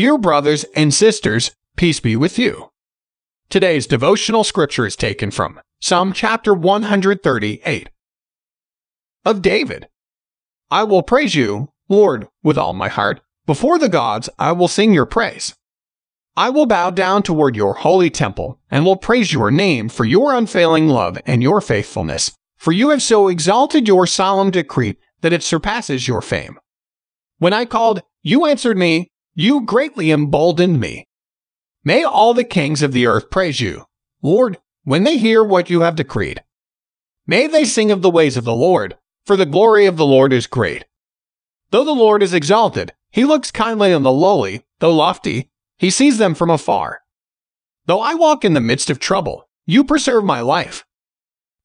Dear brothers and sisters, peace be with you. Today's devotional scripture is taken from Psalm chapter 138 of David. I will praise you, Lord, with all my heart. Before the gods, I will sing your praise. I will bow down toward your holy temple and will praise your name for your unfailing love and your faithfulness. For you have so exalted your solemn decree that it surpasses your fame. When I called, you answered me, you greatly emboldened me. May all the kings of the earth praise you, Lord, when they hear what you have decreed. May they sing of the ways of the Lord, for the glory of the Lord is great. Though the Lord is exalted, he looks kindly on the lowly, though lofty, he sees them from afar. Though I walk in the midst of trouble, you preserve my life.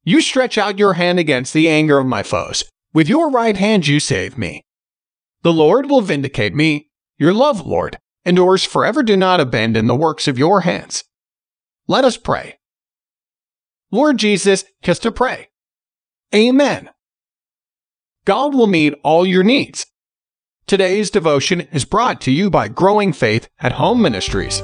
You stretch out your hand against the anger of my foes. With your right hand you save me. The Lord will vindicate me. Your love, Lord, endures forever. Do not abandon the works of your hands. Let us pray. Lord Jesus, kiss to pray. Amen. God will meet all your needs. Today's devotion is brought to you by Growing Faith at Home Ministries.